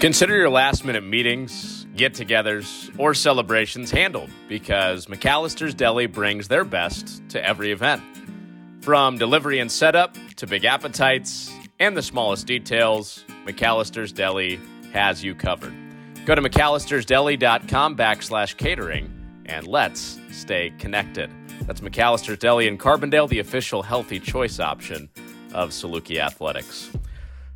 Consider your last minute meetings, get togethers, or celebrations handled because McAllister's Deli brings their best to every event. From delivery and setup to big appetites and the smallest details, McAllister's Deli has you covered. Go to McAllister'sDeli.com backslash catering and let's stay connected. That's McAllister's Deli in Carbondale, the official healthy choice option of Saluki Athletics.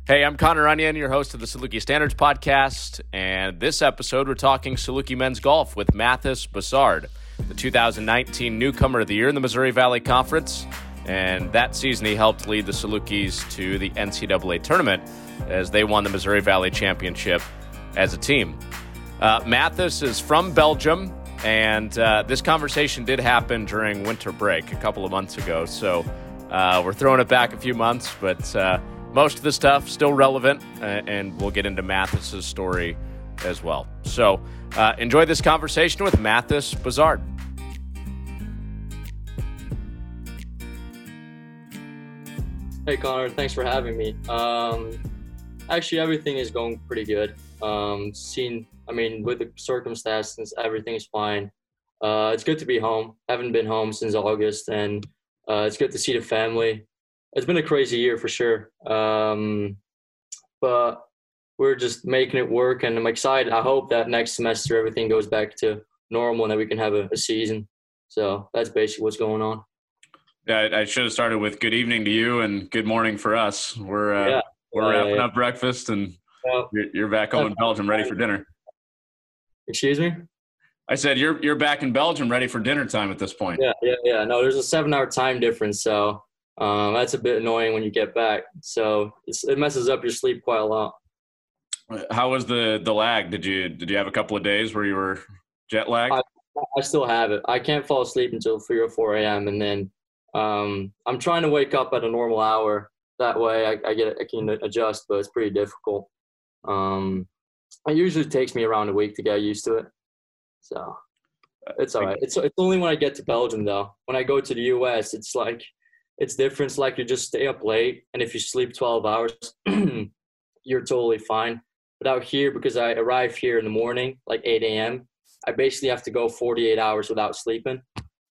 Hey, I'm Connor Onion, your host of the Saluki Standards Podcast, and this episode we're talking Saluki men's golf with Mathis Besard, the 2019 newcomer of the year in the Missouri Valley Conference, and that season he helped lead the Salukis to the NCAA tournament as they won the Missouri Valley Championship as a team. Uh, Mathis is from Belgium, and uh, this conversation did happen during winter break a couple of months ago, so uh, we're throwing it back a few months, but uh, most of the stuff still relevant, uh, and we'll get into Mathis's story as well. So uh, enjoy this conversation with Mathis Besard. Hey Connor, thanks for having me. Um, actually, everything is going pretty good. Um, seen, I mean, with the circumstances, everything is fine. Uh, it's good to be home. Haven't been home since August, and uh, it's good to see the family it's been a crazy year for sure. Um, but we're just making it work, and I'm excited. I hope that next semester everything goes back to normal and that we can have a, a season. So that's basically what's going on. Yeah, I should have started with good evening to you and good morning for us. We're uh, yeah. we're wrapping yeah. up breakfast and you're, you're back home in Belgium, ready for dinner. Excuse me. I said you're you're back in Belgium, ready for dinner time at this point. Yeah, yeah, yeah. No, there's a seven-hour time difference, so um, that's a bit annoying when you get back. So it messes up your sleep quite a lot. How was the the lag? Did you did you have a couple of days where you were jet lagged? I, I still have it. I can't fall asleep until three or four a.m. and then um, I'm trying to wake up at a normal hour. That way I, I get I can adjust, but it's pretty difficult. Um, it usually takes me around a week to get used to it. So it's all right. It's it's only when I get to Belgium though. When I go to the U.S., it's like it's different. It's like you just stay up late, and if you sleep 12 hours, you're totally fine. But out here, because I arrive here in the morning, like 8 a.m., I basically have to go 48 hours without sleeping.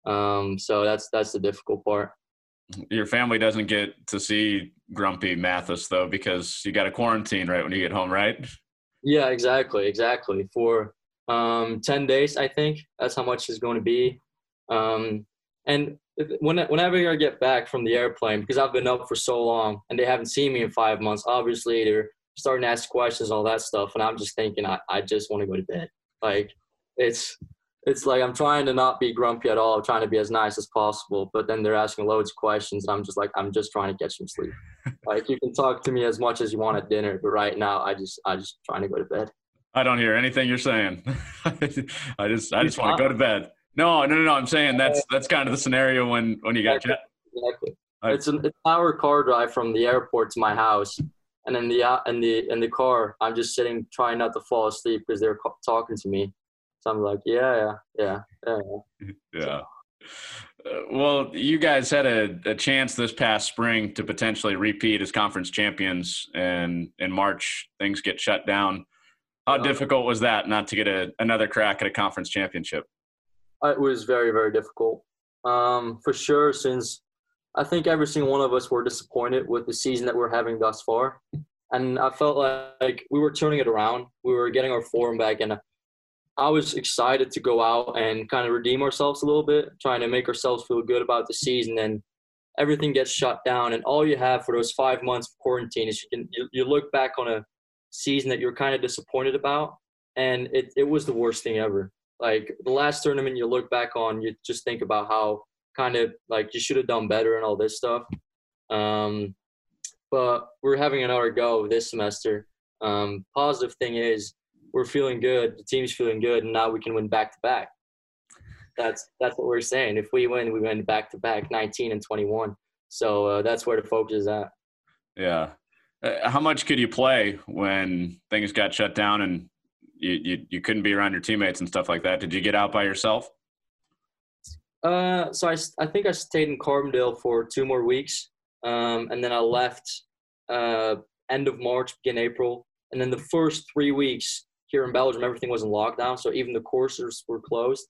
Um, so that's that's the difficult part. Your family doesn't get to see Grumpy Mathis though, because you got a quarantine right when you get home, right? Yeah, exactly, exactly. For um, 10 days, I think that's how much is going to be. Um, and whenever I get back from the airplane, because I've been up for so long and they haven't seen me in five months, obviously they're starting to ask questions, and all that stuff. And I'm just thinking, I, I just want to go to bed. Like, it's, it's like I'm trying to not be grumpy at all. I'm trying to be as nice as possible. But then they're asking loads of questions. And I'm just like, I'm just trying to get some sleep. like, you can talk to me as much as you want at dinner. But right now, I just, I just trying to go to bed. I don't hear anything you're saying. I just, I just want to go to bed. No, no, no, no. I'm saying that's that's kind of the scenario when when you got exactly. Exactly. It's an, it's an hour car drive from the airport to my house, and in the uh, in the in the car, I'm just sitting trying not to fall asleep because they're talking to me. So I'm like, yeah, yeah, yeah, yeah. yeah. Uh, well, you guys had a, a chance this past spring to potentially repeat as conference champions, and in March things get shut down. How difficult was that not to get a, another crack at a conference championship? It was very very difficult. Um, for sure since i think every single one of us were disappointed with the season that we're having thus far. And i felt like we were turning it around. We were getting our form back and i was excited to go out and kind of redeem ourselves a little bit trying to make ourselves feel good about the season and everything gets shut down and all you have for those five months of quarantine is you can you, you look back on a season that you're kind of disappointed about and it, it was the worst thing ever like the last tournament you look back on, you just think about how kind of like you should have done better and all this stuff. Um, but we're having another go this semester. Um, positive thing is we're feeling good. The team's feeling good, and now we can win back to back. That's that's what we're saying. If we win, we win back to back, 19 and 21. So uh, that's where the focus is at. Yeah. Uh, how much could you play when things got shut down and you, you, you couldn't be around your teammates and stuff like that. Did you get out by yourself? Uh, so I, I think I stayed in Carbondale for two more weeks, um, and then I left uh, end of March, begin April And then the first three weeks here in Belgium, everything was in lockdown, so even the courses were closed.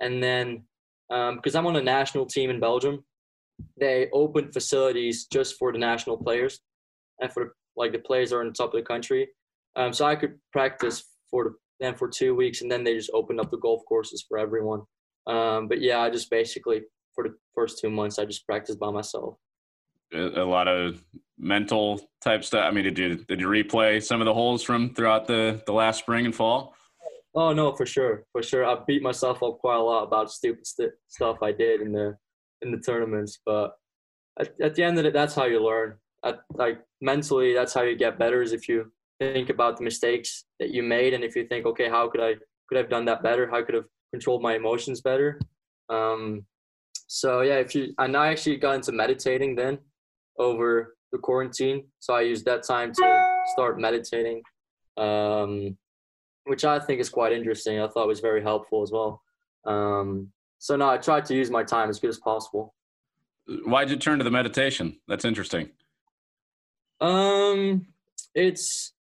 And then because um, I'm on a national team in Belgium, they opened facilities just for the national players and for like the players are on the top of the country. Um, so I could practice for them for two weeks, and then they just opened up the golf courses for everyone. Um, but yeah, I just basically for the first two months I just practiced by myself. A, lot of mental type stuff. I mean, did you did you replay some of the holes from throughout the the last spring and fall? Oh no, for sure, for sure. I beat myself up quite a lot about stupid st- stuff I did in the in the tournaments, but at, at the end of it, that's how you learn. At, like mentally, that's how you get better. Is if you think about the mistakes that you made, and if you think, okay, how could I could I have done that better? How could I have controlled my emotions better? Um, so yeah, if you and I actually got into meditating then over the quarantine, so I used that time to start meditating. Um, which I think is quite interesting. I thought was very helpful as well. Um, so no, I tried to use my time as good as possible. Why'd you turn to the meditation? That's interesting. Um, it's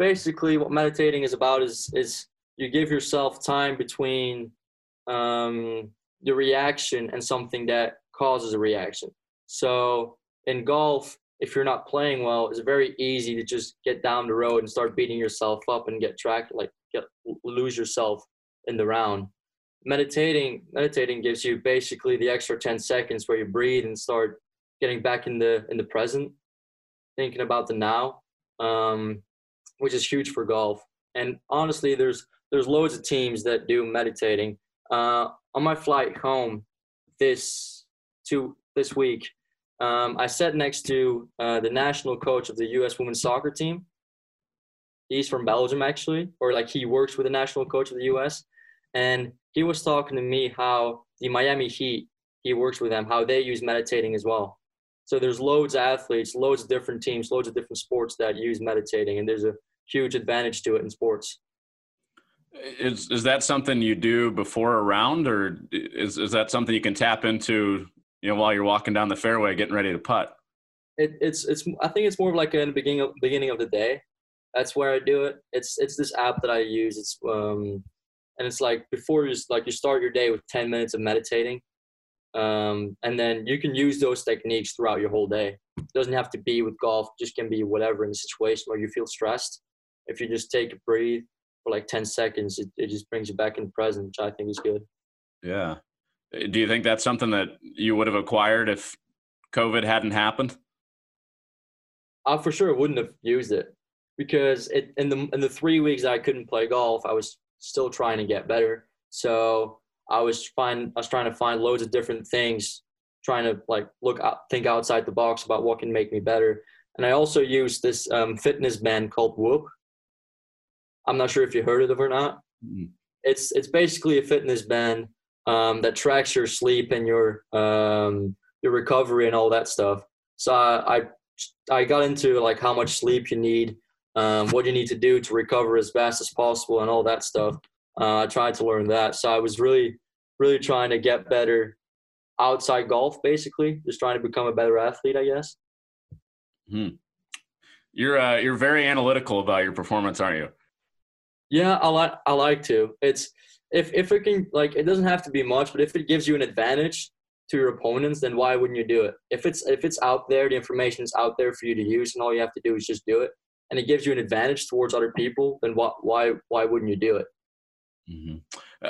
basically what meditating is about is is you give yourself time between um, the reaction and something that causes a reaction. So in golf, if you're not playing well, it's very easy to just get down the road and start beating yourself up and get tracked like get lose yourself in the round. Meditating meditating gives you basically the extra 10 seconds where you breathe and start getting back in the in the present, thinking about the now, um, which is huge for golf. And honestly, there's there's loads of teams that do meditating. Uh, on my flight home this to this week, um, I sat next to uh, the national coach of the U.S. women's soccer team, he's from Belgium actually, or like he works with the national coach of the U.S. And he was talking to me how the Miami Heat, he works with them, how they use meditating as well. So there's loads of athletes, loads of different teams, loads of different sports that use meditating, and there's a huge advantage to it in sports. Is is that something you do before a round, or is is that something you can tap into, you know, while you're walking down the fairway getting ready to putt? It, it's it's I think it's more of like in the beginning of, beginning of the day that's where I do it. It's it's this app that I use. It's um, and it's like before you like you start your day with 10 minutes of meditating, um, and then you can use those techniques throughout your whole day. It doesn't have to be with golf. It Just can be whatever in a situation where you feel stressed. If you just take a breathe for like 10 seconds, it, it just brings you back in the present, which I think is good. Yeah. Do you think that's something that you would have acquired if COVID hadn't happened? I for sure wouldn't have used it because it, in the in the three weeks I couldn't play golf, I was still trying to get better. So I was find I was trying to find loads of different things, trying to like look out, think outside the box about what can make me better. And I also used this um, fitness band called Whoop. I'm not sure if you heard of it or not. Mm-hmm. It's it's basically a fitness band um, that tracks your sleep and your um, your recovery and all that stuff. So I, I I got into like how much sleep you need um, what you need to do to recover as fast as possible, and all that stuff. Uh, I tried to learn that, so I was really, really trying to get better outside golf, basically, just trying to become a better athlete, I guess. Hmm. You're uh, you're very analytical about your performance, aren't you? Yeah, I like I like to. It's if if it can like it doesn't have to be much, but if it gives you an advantage to your opponents, then why wouldn't you do it? If it's if it's out there, the information is out there for you to use, and all you have to do is just do it and it gives you an advantage towards other people, then what, why why wouldn't you do it? Mm-hmm.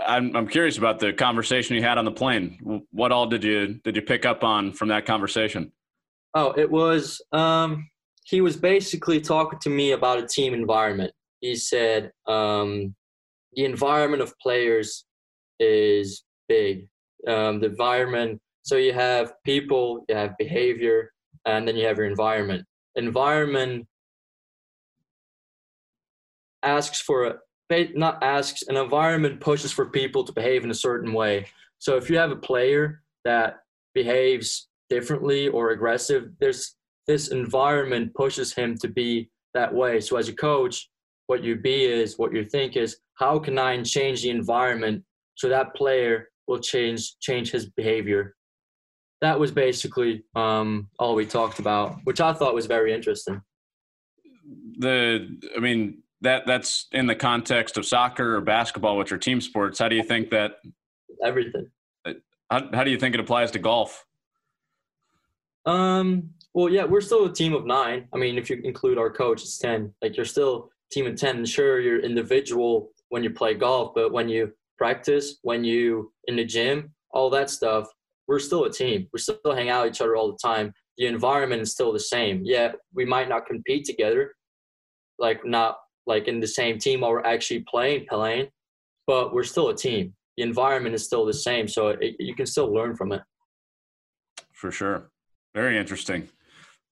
I'm I'm curious about the conversation you had on the plane. What all did you did you pick up on from that conversation? Oh, it was um, he was basically talking to me about a team environment. He said um, the environment of players is big. Um, the environment. So you have people, you have behavior, and then you have your environment. Environment asks for not asks an environment pushes for people to behave in a certain way. So if you have a player that behaves differently or aggressive, there's this environment pushes him to be that way. So as a coach, what you be is what you think is how can I change the environment so that player will change change his behavior. That was basically um, all we talked about, which I thought was very interesting the I mean that that's in the context of soccer or basketball, which are team sports. How do you think that? Everything. How, how do you think it applies to golf? Um. Well, yeah, we're still a team of nine. I mean, if you include our coach, it's ten. Like you're still team of ten. Sure, you're individual when you play golf, but when you practice, when you in the gym, all that stuff, we're still a team. We still hang out with each other all the time. The environment is still the same. Yeah, we might not compete together, like not like in the same team while we're actually playing playing, but we're still a team. The environment is still the same, so it, you can still learn from it. For sure, very interesting.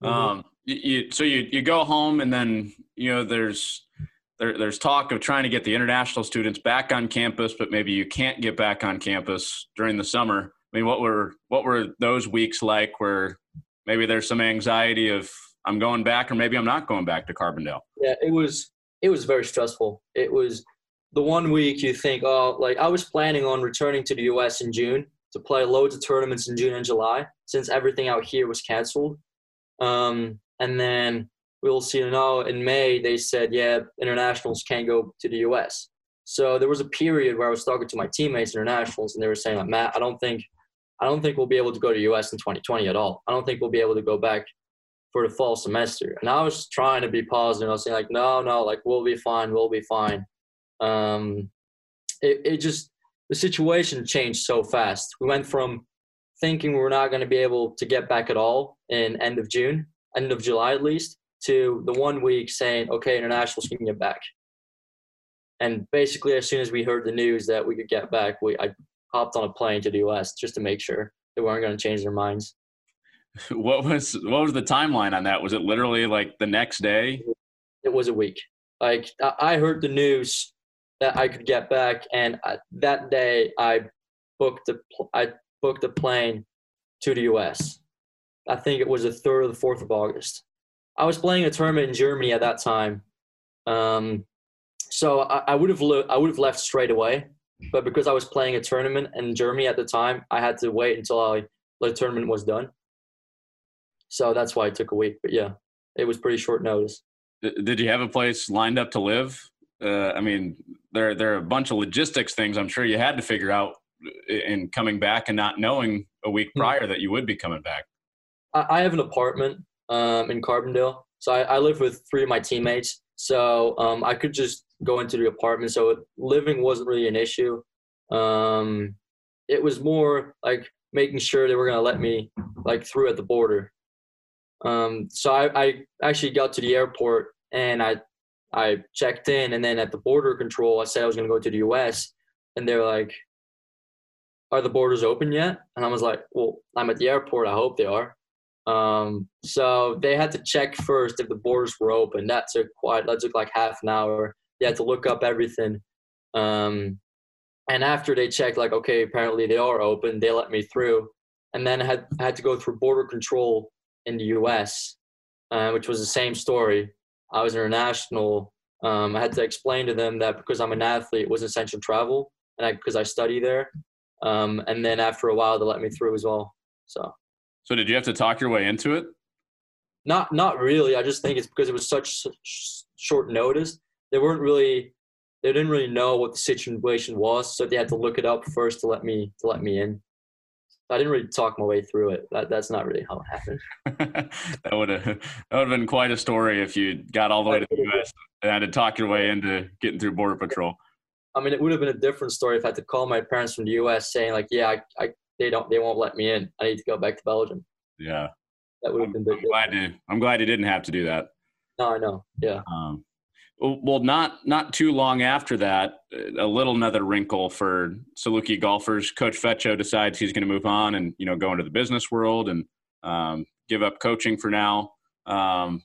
Mm-hmm. Um, you, you, so you you go home and then you know there's there, there's talk of trying to get the international students back on campus, but maybe you can't get back on campus during the summer. I mean, what were what were those weeks like? Where maybe there's some anxiety of I'm going back, or maybe I'm not going back to Carbondale. Yeah, it was it was very stressful. It was the one week you think, oh, like I was planning on returning to the U.S. in June to play loads of tournaments in June and July since everything out here was canceled. Um, and then we'll see you now in May they said, yeah, internationals can't go to the U.S. So there was a period where I was talking to my teammates internationals, and they were saying, like, Matt, I don't think, I don't think we'll be able to go to the U.S. in 2020 at all. I don't think we'll be able to go back for the fall semester. And I was trying to be positive. I was saying like, no, no, like we'll be fine, we'll be fine. Um, it, it just the situation changed so fast. We went from thinking we are not going to be able to get back at all in end of June, end of July at least, to the one week saying, okay, internationals can get back. And basically, as soon as we heard the news that we could get back, we I hopped on a plane to the U.S. just to make sure they weren't going to change their minds. What was what was the timeline on that? Was it literally like the next day? It was a week. Like I heard the news that I could get back, and that day I booked a I booked a plane to the U.S. I think it was the third or the fourth of August. I was playing a tournament in Germany at that time, um, so I, I would have I would have left straight away. But because I was playing a tournament in Germany at the time, I had to wait until I, the tournament was done. So that's why it took a week. But yeah, it was pretty short notice. Did you have a place lined up to live? Uh, I mean, there there are a bunch of logistics things I'm sure you had to figure out in coming back and not knowing a week hmm. prior that you would be coming back. I have an apartment um, in Carbondale, so I, I, live with three of my teammates. So um, I could just go into the apartment. So living wasn't really an issue. Um, it was more like making sure they were going to let me like through at the border. Um, so I, I actually got to the airport and I I checked in, and then at the border control, I said I was going to go to the U.S. And they're like, "Are the borders open yet?" And I was like, "Well, I'm at the airport. I hope they are." Um, so they had to check first if the borders were open. That took quite. That took like half an hour. They had to look up everything. Um, and after they checked, like, okay, apparently they are open. They let me through, and then I had had to go through border control in the U.S., uh, which was the same story. I was international. Um, I had to explain to them that because I'm an athlete, it was essential travel, and because I, I, study there. Um, and then after a while, they let me through as well. So. So did you have to talk your way into it? Not, not really. I just think it's because it was such short notice. They weren't really, they didn't really know what the situation was, so they had to look it up first to let me to let me in. I didn't really talk my way through it. That, that's not really how it happened. that would have that would have been quite a story if you got all the way to the U.S. and had to talk your way into getting through border patrol. I mean, it would have been a different story if I had to call my parents from the U.S. saying like, "Yeah, I, I they don't they won't let me in. I need to go back to Belgium." Yeah, that would have been. I'm glad to. I'm glad you didn't have to do that. No, I know. Yeah. Um, well, not not too long after that, a little another wrinkle for Saluki golfers. Coach Fetcho decides he's going to move on and you know go into the business world and um, give up coaching for now. Um,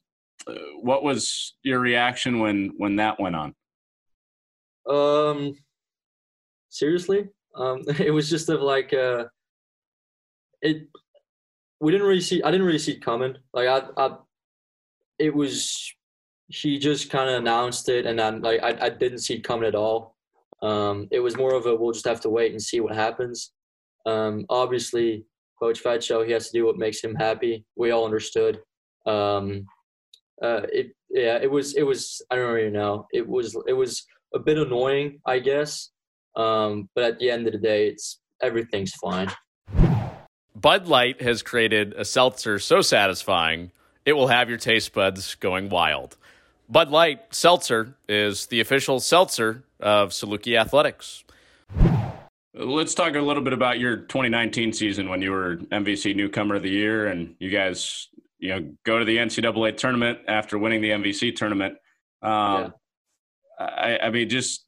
what was your reaction when when that went on? Um, seriously, um, it was just of like uh, it. We didn't really see. I didn't really see it coming. Like I, I it was he just kind of announced it, and then like I, I didn't see it coming at all. Um, it was more of a we'll just have to wait and see what happens. Um, obviously, Coach Fetcho, he has to do what makes him happy. We all understood. Um, uh, it yeah, it was it was I don't really know. It was it was a bit annoying, I guess. Um, but at the end of the day, it's everything's fine. Bud Light has created a seltzer so satisfying it will have your taste buds going wild. Bud Light Seltzer is the official seltzer of Saluki Athletics. Let's talk a little bit about your 2019 season when you were MVC Newcomer of the Year, and you guys, you know, go to the NCAA tournament after winning the MVC tournament. Um, yeah. I, I mean, just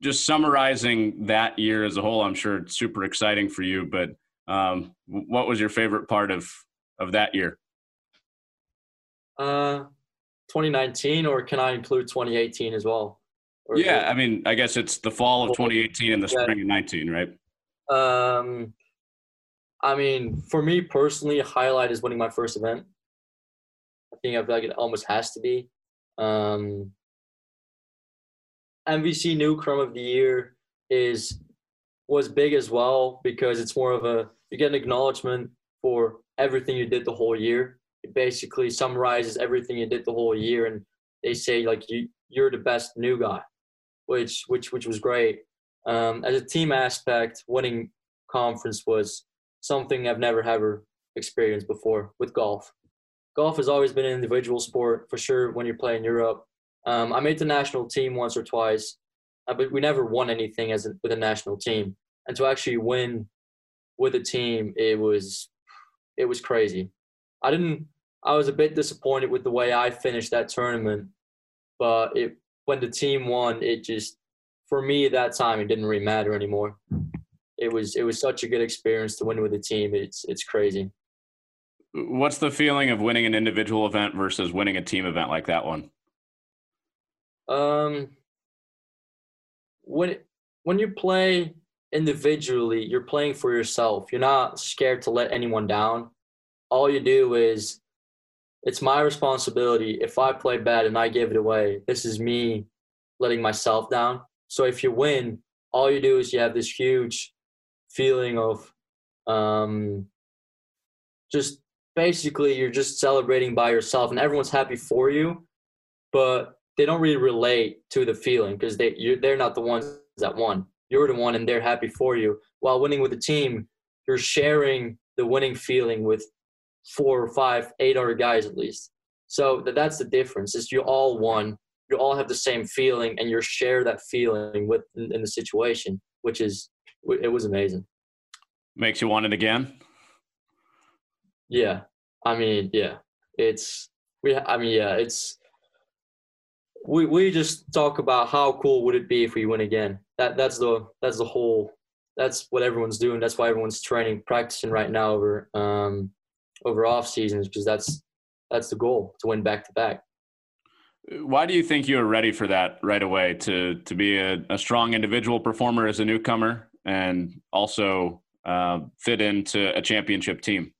just summarizing that year as a whole, I'm sure it's super exciting for you. But um, what was your favorite part of of that year? Uh, 2019, or can I include 2018 as well? Or yeah, I mean, I guess it's the fall of 2018 and the yeah. spring of 19, right? Um, I mean, for me personally, a highlight is winning my first event. I think I feel like it almost has to be. Um, MVC Newcomer of the Year is was big as well because it's more of a you get an acknowledgement for everything you did the whole year. It basically summarizes everything you did the whole year, and they say like you you're the best new guy which which which was great. Um, as a team aspect, winning conference was something I've never ever experienced before with golf. Golf has always been an individual sport for sure when you're playing Europe. Um, I made the national team once or twice, uh, but we never won anything as a, with a national team. And to actually win with the team, it was it was crazy. I didn't. I was a bit disappointed with the way I finished that tournament, but it when the team won, it just for me at that time it didn't really matter anymore. It was it was such a good experience to win with the team. It's it's crazy. What's the feeling of winning an individual event versus winning a team event like that one? Um, when when you play individually, you're playing for yourself. You're not scared to let anyone down. All you do is it's my responsibility. If I play bad and I give it away, this is me letting myself down. So if you win, all you do is you have this huge feeling of um, just basically you're just celebrating by yourself and everyone's happy for you, but they don't really relate to the feeling because they they're not the ones that won. You're the one and they're happy for you. While winning with the team, you're sharing the winning feeling with four or five, eight other guys at least. So that's the difference. Is you all won, you all have the same feeling, and you share that feeling with in, in the situation, which is it was amazing. Makes you want it again. Yeah, I mean, yeah, it's we. I mean, yeah, it's we we just talk about how cool would it be if we win again. That that's the that's the whole that's what everyone's doing. That's why everyone's training, practicing right now over um, over off seasons because that's that's the goal to win back to back. Why do you think you were ready for that right away to to be a, a strong individual performer as a newcomer and also uh, fit into a championship team?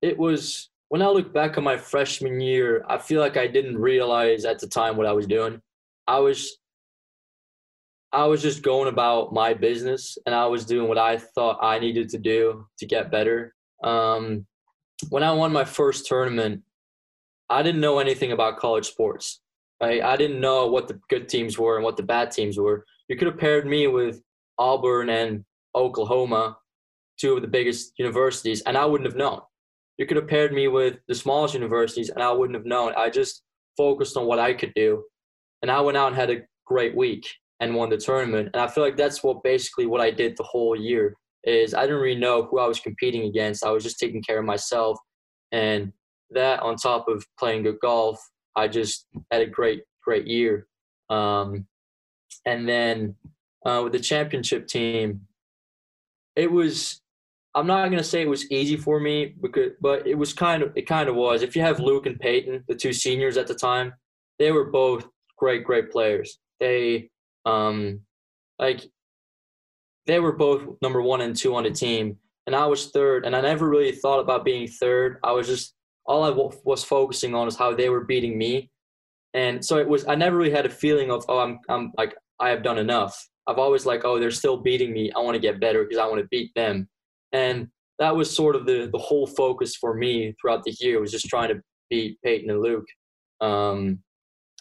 It was when I look back on my freshman year, I feel like I didn't realize at the time what I was doing. I was I was just going about my business and I was doing what I thought I needed to do to get better. Um, when I won my first tournament, I didn't know anything about college sports. I didn't know what the good teams were and what the bad teams were. You could have paired me with Auburn and Oklahoma, two of the biggest universities, and I wouldn't have known. You could have paired me with the smallest universities, and I wouldn't have known. I just focused on what I could do, and I went out and had a great week and won the tournament. And I feel like that's what basically what I did the whole year is I didn't really know who I was competing against. I was just taking care of myself. And that on top of playing good golf, I just had a great, great year. Um, and then uh, with the championship team, it was, I'm not to say it was easy for me, because, but it was kind of, it kind of was. If you have Luke and Peyton, the two seniors at the time, they were both great, great players. They, um, like they were both number one and two on the team, and I was third. And I never really thought about being third. I was just all I w- was focusing on is how they were beating me, and so it was. I never really had a feeling of oh, I'm I'm like I have done enough. I've always like oh, they're still beating me. I want to get better because I want to beat them, and that was sort of the the whole focus for me throughout the year was just trying to beat Peyton and Luke. Um,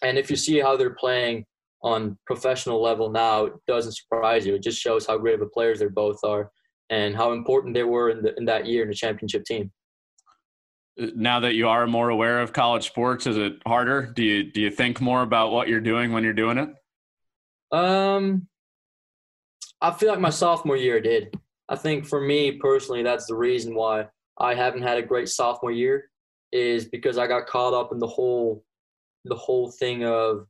and if you see how they're playing on professional level now, it doesn't surprise you. It just shows how great of a players they both are and how important they were in, the, in that year in the championship team. Now that you are more aware of college sports, is it harder? Do you do you think more about what you're doing when you're doing it? Um, I feel like my sophomore year did. I think for me personally, that's the reason why I haven't had a great sophomore year, is because I got caught up in the whole, the whole thing of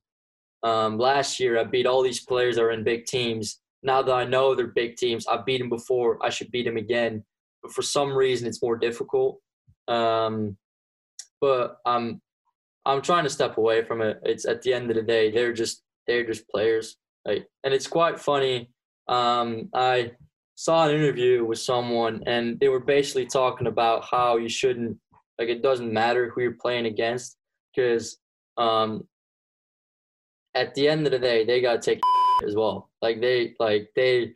um, last year I beat all these players that are in big teams. Now that I know they're big teams, I beat them before. I should beat them again, but for some reason it's more difficult. Um, but I'm I'm trying to step away from it. It's at the end of the day, they're just they're just players. Like, and it's quite funny. Um, I saw an interview with someone, and they were basically talking about how you shouldn't like it doesn't matter who you're playing against because um, at the end of the day, they gotta take as well. Like they, like they,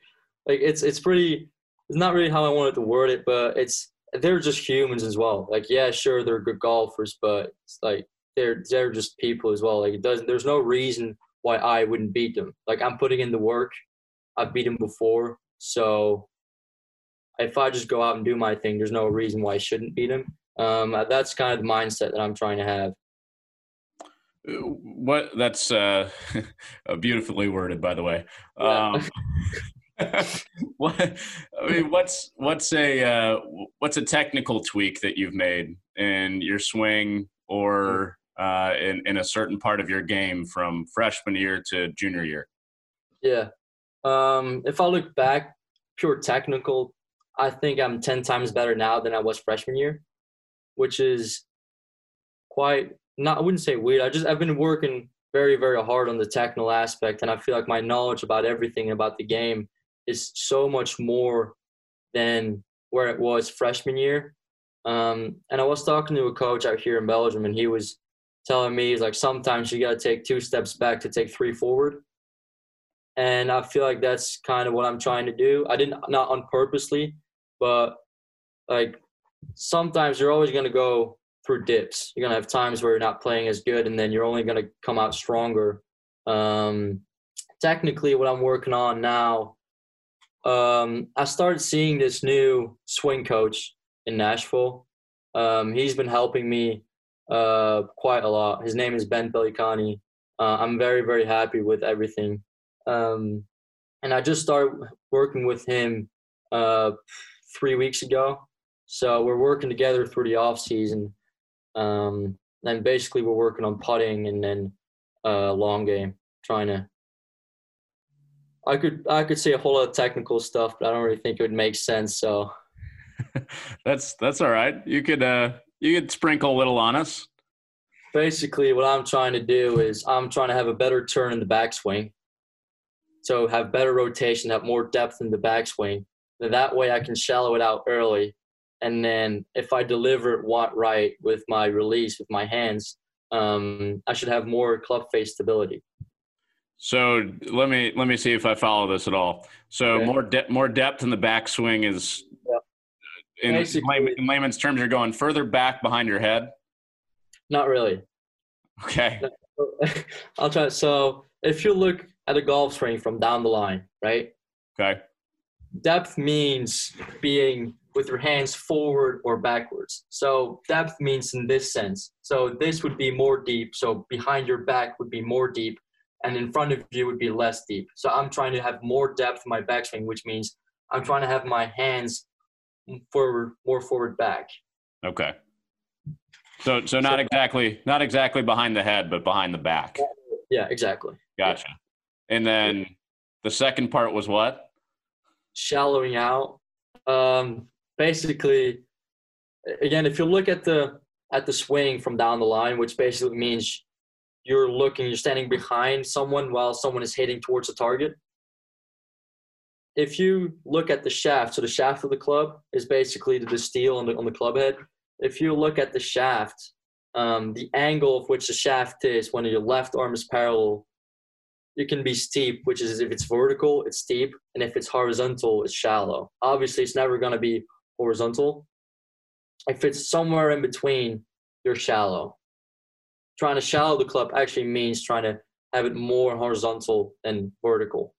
like it's it's pretty. It's not really how I wanted to word it, but it's they're just humans as well. Like yeah, sure they're good golfers, but it's like they're they're just people as well. Like it doesn't. There's no reason why I wouldn't beat them. Like I'm putting in the work. I've beat them before, so if I just go out and do my thing, there's no reason why I shouldn't beat them. Um, that's kind of the mindset that I'm trying to have what that's uh, beautifully worded, by the way. Yeah. Um, what I mean, what's what's a uh, what's a technical tweak that you've made in your swing or uh, in in a certain part of your game from freshman year to junior year? Yeah, um, if I look back, pure technical, I think I'm ten times better now than I was freshman year, which is quite not I wouldn't say weird. I just I've been working very very hard on the technical aspect, and I feel like my knowledge about everything about the game is so much more than where it was freshman year. Um, and I was talking to a coach out here in Belgium, and he was telling me he's like sometimes you got to take two steps back to take three forward. And I feel like that's kind of what I'm trying to do. I didn't not on purposely, but like sometimes you're always going to go through dips. You're gonna have times where you're not playing as good, and then you're only gonna come out stronger. Um, technically, what I'm working on now, um, I started seeing this new swing coach in Nashville. Um, he's been helping me uh, quite a lot. His name is Ben Pelicani. Uh, I'm very very happy with everything, um, and I just started working with him uh, three weeks ago. So we're working together through the off season um, and basically, we're working on putting and then uh, long game, trying to. I could I could say a whole lot of technical stuff, but I don't really think it would make sense. So that's that's all right. You could uh you could sprinkle a little on us. Basically, what I'm trying to do is I'm trying to have a better turn in the backswing. So have better rotation, have more depth in the backswing. And That way I can shallow it out early and then if I deliver it want right with my release with my hands, um, I should have more club face stability. So let me let me see if I follow this at all. So okay. more de- more depth in the backswing is in, in layman's terms, you're going further back behind your head. Not really. Okay. I'll try. So if you look at a golf swing from down the line, right? Okay. Depth means being with your hands forward or backwards. So depth means in this sense. So this would be more deep. So behind your back would be more deep, and in front of you would be less deep. So I'm trying to have more depth in my backswing, which means I'm trying to have my hands forward, more forward back. Okay. So so not exactly not exactly behind the head, but behind the back. Yeah, exactly. Gotcha. Yeah. And then the second part was what? Shallowing out. Um, basically, again, if you look at the at the swing from down the line, which basically means you're looking, you're standing behind someone while someone is hitting towards the target. If you look at the shaft, so the shaft of the club is basically the steel on the on the club head. If you look at the shaft, um, the angle of which the shaft is when your left arm is parallel, it can be steep, which is if it's vertical, it's steep, and if it's horizontal, it's shallow. Obviously, it's never going to be horizontal. If it's somewhere in between, you're shallow. trying to shallow the club actually means trying to have it more horizontal than vertical.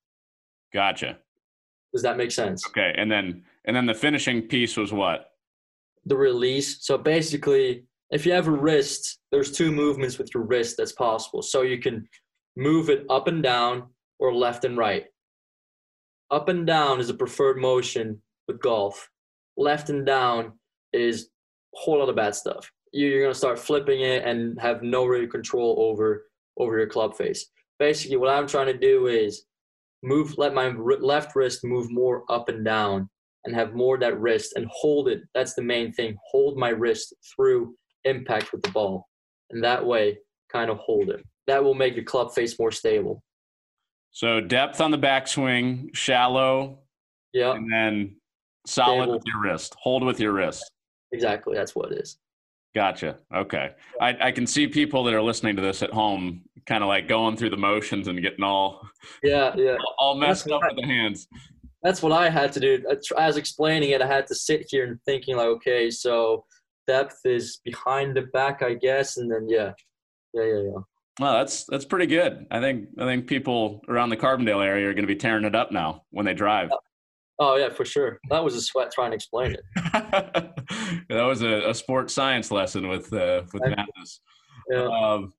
Gotcha. Does that make sense? Okay, and then and then the finishing piece was what? The release. So basically, if you have a wrist, there's two movements with your wrist that's possible. So you can move it up and down or left and right. Up and down is a preferred motion with golf. Left and down is a whole lot of bad stuff. You're gonna start flipping it and have no real control over over your club face. Basically, what I'm trying to do is move, let my left wrist move more up and down, and have more that wrist and hold it. That's the main thing. Hold my wrist through impact with the ball, and that way, kind of hold it. That will make your club face more stable. So depth on the backswing, shallow, yeah, and then solid stable. with your wrist. Hold with your wrist. Exactly, that's what it is. Gotcha. Okay. I, I can see people that are listening to this at home kind of like going through the motions and getting all yeah yeah all messed up I, with the hands. That's what I had to do. I was explaining it. I had to sit here and thinking like, okay, so depth is behind the back, I guess, and then yeah, yeah, yeah, yeah. Well, that's that's pretty good. I think I think people around the Carbondale area are going to be tearing it up now when they drive. Oh yeah, for sure. That was a sweat trying to explain it. that was a, a sports science lesson with uh, with Mathis. Yeah. Um,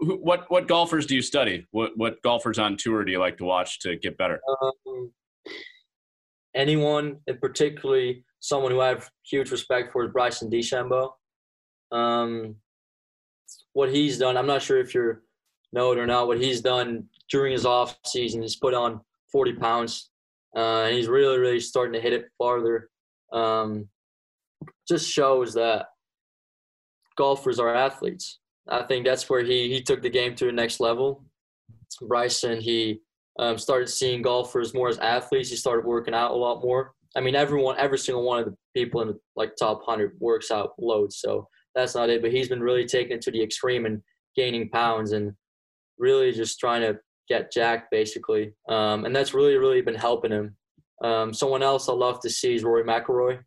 what what golfers do you study? What what golfers on tour do you like to watch to get better? Um, anyone, and particularly someone who I have huge respect for is Bryson DeChambeau. Um, what he's done, I'm not sure if you know it or not. What he's done during his off season, he's put on 40 pounds uh, and he's really, really starting to hit it farther. Um, just shows that golfers are athletes. I think that's where he he took the game to the next level. Bryson, he um, started seeing golfers more as athletes. He started working out a lot more. I mean, everyone, every single one of the people in the like top hundred works out loads. So that's not it. But he's been really taking it to the extreme and gaining pounds and really just trying to get jacked basically, um, and that's really really been helping him. Um, someone else I love to see is Rory McIlroy,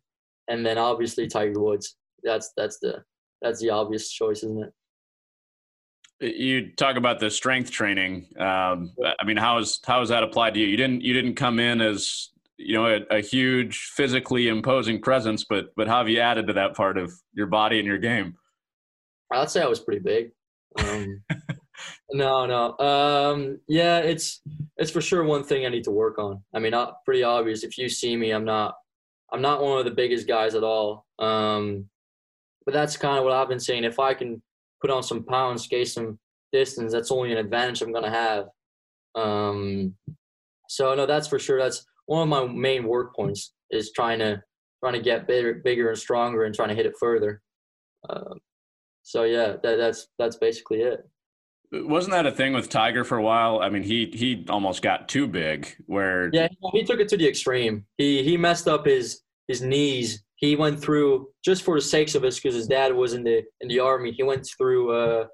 and then obviously Tiger Woods. That's that's the that's the obvious choice, isn't it? You talk about the strength training. Um, I mean, how is how is that applied to you? You didn't you didn't come in as you know a, a, huge physically imposing presence, but but how have you added to that part of your body and your game? I'd say I was pretty big. Um, no, no. Um, yeah, it's it's for sure one thing I need to work on. I mean, not pretty obvious. If you see me, I'm not I'm not one of the biggest guys at all. Um, but that's kind of what I've been saying. If I can put on some pounds, skate some distance, that's only an advantage I'm gonna have. Um, so no, that's for sure. That's one of my main work points is trying to trying to get bigger, bigger and stronger, and trying to hit it further. Uh, so yeah, that, that's that's basically it. Wasn't that a thing with Tiger for a while? I mean, he he almost got too big. Where yeah, he took it to the extreme. He he messed up his his knees. He went through just for the sakes of it, because his dad was in the in the army. He went through uh,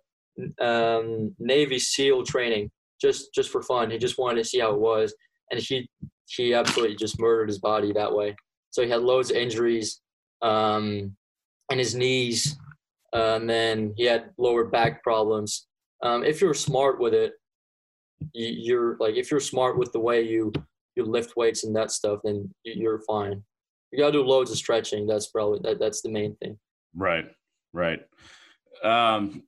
um, Navy SEAL training just just for fun. He just wanted to see how it was, and he he absolutely just murdered his body that way. So he had loads of injuries, um, and his knees, uh, and then he had lower back problems um, if you're smart with it, you, are like if you're smart with the way you you lift weights and that stuff, then you're fine. You gotta do loads of stretching. That's probably that, that's the main thing. Right, right. Um,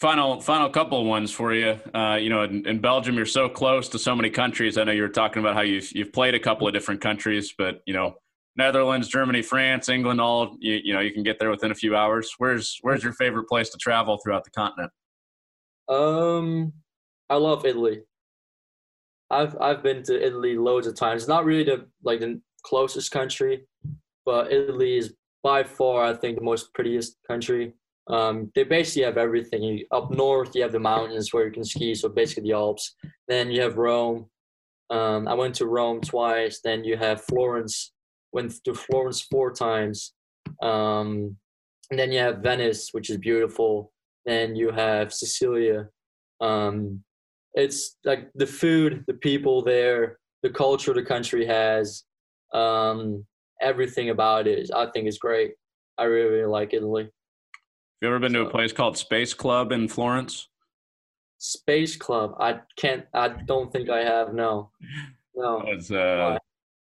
final final couple of ones for you. Uh, you know, in, in, Belgium, you're so close to so many countries. I know you were talking about how you've you've played a couple of different countries, but you know, Netherlands, Germany, France, England, all you, you know, you can get there within a few hours. Where's where's your favorite place to travel throughout the continent? Um, I love Italy. I've I've been to Italy loads of times. Not really the like the closest country, but Italy is by far I think the most prettiest country. Um, they basically have everything. Up north, you have the mountains where you can ski, so basically the Alps. Then you have Rome. Um, I went to Rome twice. Then you have Florence. Went to Florence four times. Um, and then you have Venice, which is beautiful. Then you have Sicilia. Um, it's like the food, the people there, the culture the country has, um, everything about it. I think is great. I really, really like Italy. You ever been to a place called Space Club in Florence? Space Club. I can't. I don't think I have. No. No. That was, uh,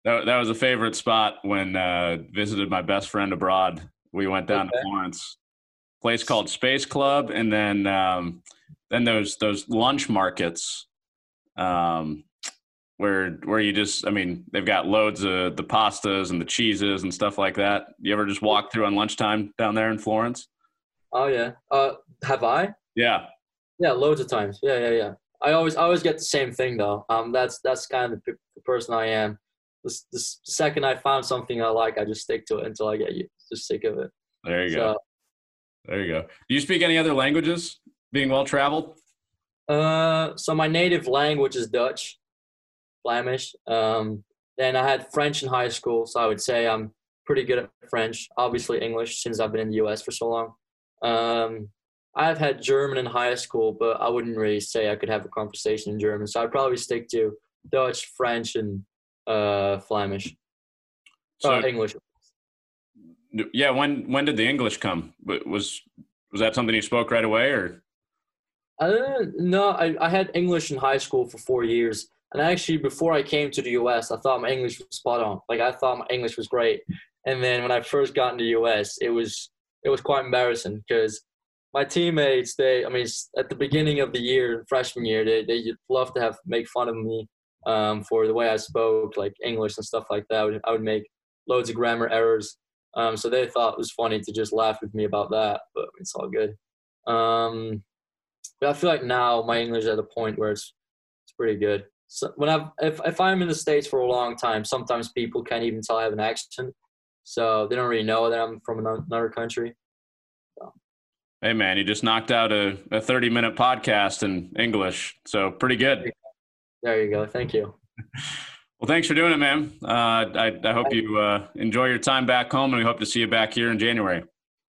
that, that was a favorite spot when uh, visited my best friend abroad. We went down Okay. to Florence. Place called Space Club, and then um, then those those lunch markets, um, where where you just I mean they've got loads of the pastas and the cheeses and stuff like that. You ever just walk through on lunchtime down there in Florence? Oh yeah. Uh, have I? Yeah, Yeah, loads of times. Yeah, yeah, yeah. I always, I always get the same thing though. Um, that's that's kind of the, the person I am. The, the second I found something I like, I just stick to it until I get just sick of it. there you so, go. There you go. Do you speak any other languages? Being well traveled. Uh, so my native language is Dutch, Flemish. Um, then I had French in high school, so I would say I'm pretty good at French. Obviously English since I've been in the U.S. for so long. Um, I've had German in high school, but I wouldn't really say I could have a conversation in German. So I'd probably stick to Dutch, French, and uh, Flemish. So uh, English. Yeah, when when did the English come? Was was that something you spoke right away, or Uh, no, I, I had English in high school for four years. And actually, before I came to the US, I thought my English was spot on. Like, I thought my English was great. And then when I first got in the US, it was it was quite embarrassing because my teammates, they, I mean, at the beginning of the year, freshman year, they, they love to have make fun of me um, for the way I spoke, like English and stuff like that. I would, I would make loads of grammar errors. Um, so they thought it was funny to just laugh with me about that, but it's all good. Um, but I feel like now my English is at a point where it's it's pretty good. So when I if if I'm in the states for a long time, sometimes people can't even tell I have an accent, so they don't really know that I'm from another country. hey man, you just knocked out a, a thirty minute podcast in English, so pretty good. There you go. Thank you. Well, thanks for doing it, man. Uh, I I hope you uh, enjoy your time back home, and we hope to see you back here in January.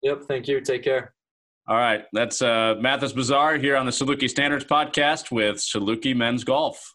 Yep. Thank you. Take care. All right, that's uh, Mathis Besard here on the Saluki Standards podcast with Saluki Men's Golf.